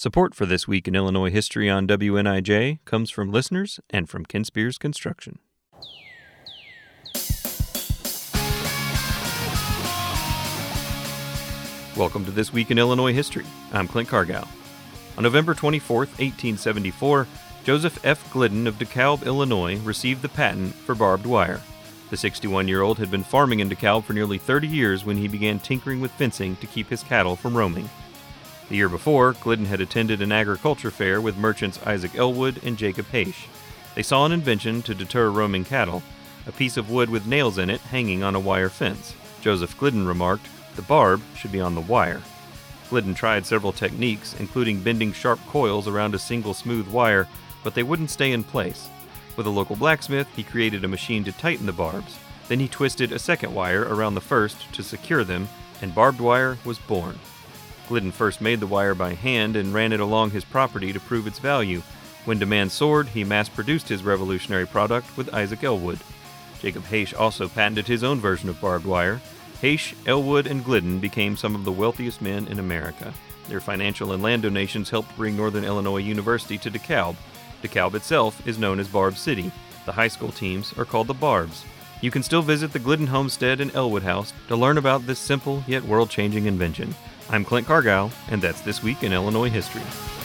Support for This Week in Illinois History on WNIJ comes from listeners and from Ken Spears Construction. Welcome to This Week in Illinois History. I'm Clint Cargow. On November 24, 1874, Joseph F. Glidden of DeKalb, Illinois, received the patent for barbed wire. The 61 year old had been farming in DeKalb for nearly 30 years when he began tinkering with fencing to keep his cattle from roaming. The year before, Glidden had attended an agriculture fair with merchants Isaac Ellwood and Jacob Haish. They saw an invention to deter roaming cattle a piece of wood with nails in it hanging on a wire fence. Joseph Glidden remarked, The barb should be on the wire. Glidden tried several techniques, including bending sharp coils around a single smooth wire, but they wouldn't stay in place. With a local blacksmith, he created a machine to tighten the barbs. Then he twisted a second wire around the first to secure them, and barbed wire was born. Glidden first made the wire by hand and ran it along his property to prove its value. When demand soared, he mass produced his revolutionary product with Isaac Ellwood. Jacob Haish also patented his own version of barbed wire. Haish, Ellwood, and Glidden became some of the wealthiest men in America. Their financial and land donations helped bring Northern Illinois University to DeKalb. DeKalb itself is known as Barb City. The high school teams are called the Barbs. You can still visit the Glidden Homestead and Ellwood House to learn about this simple yet world changing invention. I'm Clint Cargow, and that's This Week in Illinois History.